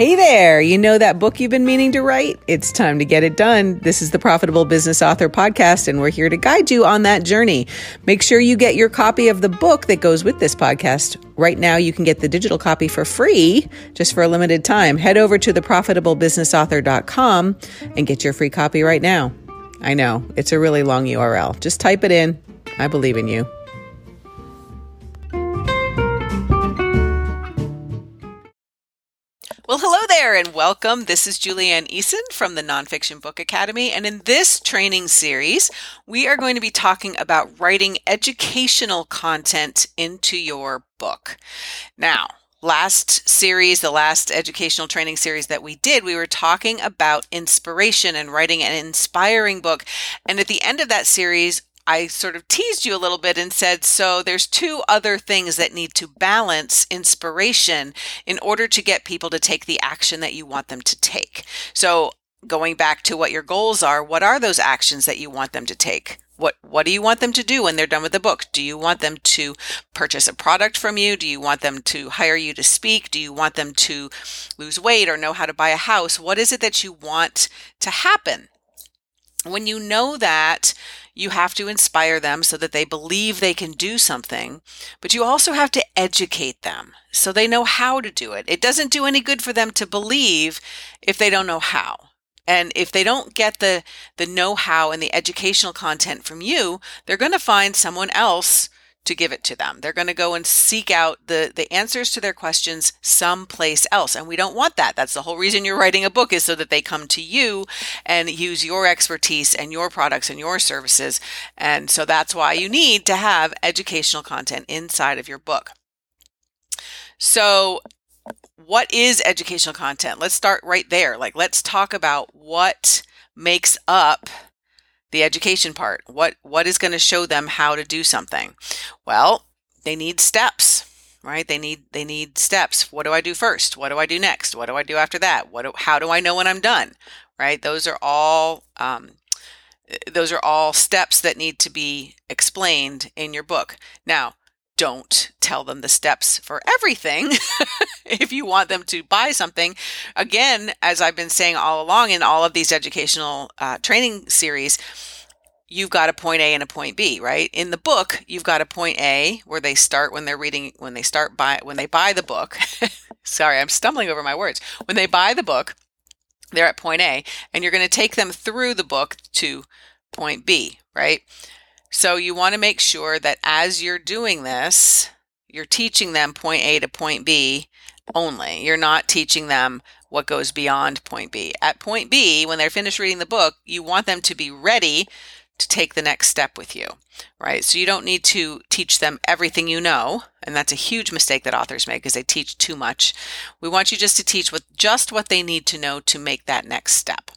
Hey there, you know that book you've been meaning to write? It's time to get it done. This is the Profitable Business Author Podcast, and we're here to guide you on that journey. Make sure you get your copy of the book that goes with this podcast. Right now, you can get the digital copy for free just for a limited time. Head over to theprofitablebusinessauthor.com and get your free copy right now. I know, it's a really long URL. Just type it in. I believe in you. There and welcome. This is Julie Anne Eason from the Nonfiction Book Academy. And in this training series, we are going to be talking about writing educational content into your book. Now, last series, the last educational training series that we did, we were talking about inspiration and writing an inspiring book. And at the end of that series, I sort of teased you a little bit and said, so there's two other things that need to balance inspiration in order to get people to take the action that you want them to take. So going back to what your goals are, what are those actions that you want them to take? What what do you want them to do when they're done with the book? Do you want them to purchase a product from you? Do you want them to hire you to speak? Do you want them to lose weight or know how to buy a house? What is it that you want to happen? When you know that, you have to inspire them so that they believe they can do something, but you also have to educate them so they know how to do it. It doesn't do any good for them to believe if they don't know how. And if they don't get the the know-how and the educational content from you, they're going to find someone else to give it to them. They're going to go and seek out the the answers to their questions someplace else. And we don't want that. That's the whole reason you're writing a book is so that they come to you and use your expertise and your products and your services. And so that's why you need to have educational content inside of your book. So what is educational content? Let's start right there. Like let's talk about what makes up the education part. What what is going to show them how to do something? Well, they need steps, right? They need they need steps. What do I do first? What do I do next? What do I do after that? What do, how do I know when I'm done? Right? Those are all um, those are all steps that need to be explained in your book. Now, don't tell them the steps for everything if you want them to buy something. Again, as I've been saying all along in all of these educational uh, training series, you've got a point A and a point B, right? In the book, you've got a point A where they start when they're reading, when they start buy, when they buy the book. Sorry, I'm stumbling over my words. When they buy the book, they're at point A, and you're going to take them through the book to point B, right? So you want to make sure that as you're doing this, you're teaching them point A to point B only. You're not teaching them what goes beyond point B. At point B, when they're finished reading the book, you want them to be ready to take the next step with you, right? So you don't need to teach them everything you know, and that's a huge mistake that authors make because they teach too much. We want you just to teach with just what they need to know to make that next step.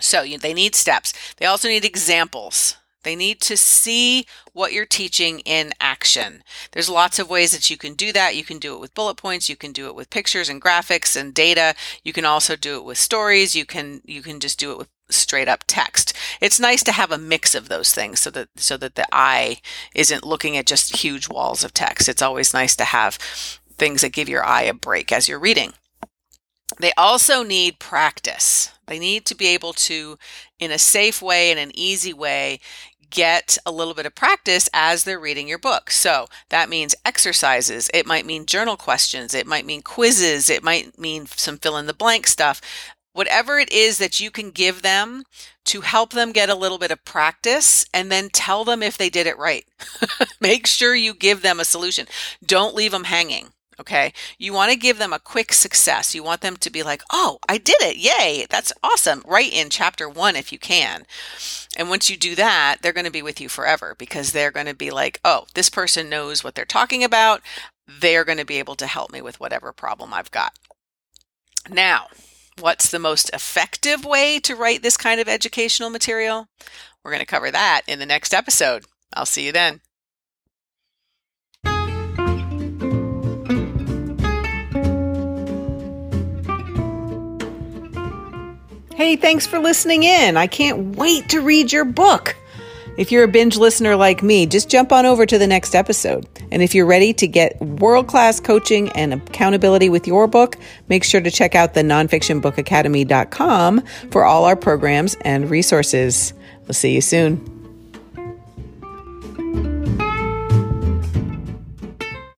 So you, they need steps. They also need examples. They need to see what you're teaching in action. There's lots of ways that you can do that. You can do it with bullet points, you can do it with pictures and graphics and data. You can also do it with stories. You can you can just do it with straight up text. It's nice to have a mix of those things so that so that the eye isn't looking at just huge walls of text. It's always nice to have things that give your eye a break as you're reading. They also need practice. They need to be able to, in a safe way and an easy way, get a little bit of practice as they're reading your book. So that means exercises. It might mean journal questions. It might mean quizzes. It might mean some fill in the blank stuff. Whatever it is that you can give them to help them get a little bit of practice and then tell them if they did it right. Make sure you give them a solution. Don't leave them hanging. Okay. You want to give them a quick success. You want them to be like, oh, I did it. Yay. That's awesome. Right in chapter one, if you can. And once you do that, they're going to be with you forever because they're going to be like, oh, this person knows what they're talking about. They're going to be able to help me with whatever problem I've got. Now, what's the most effective way to write this kind of educational material? We're going to cover that in the next episode. I'll see you then. Hey, thanks for listening in. I can't wait to read your book. If you're a binge listener like me, just jump on over to the next episode. And if you're ready to get world class coaching and accountability with your book, make sure to check out the nonfictionbookacademy.com for all our programs and resources. We'll see you soon.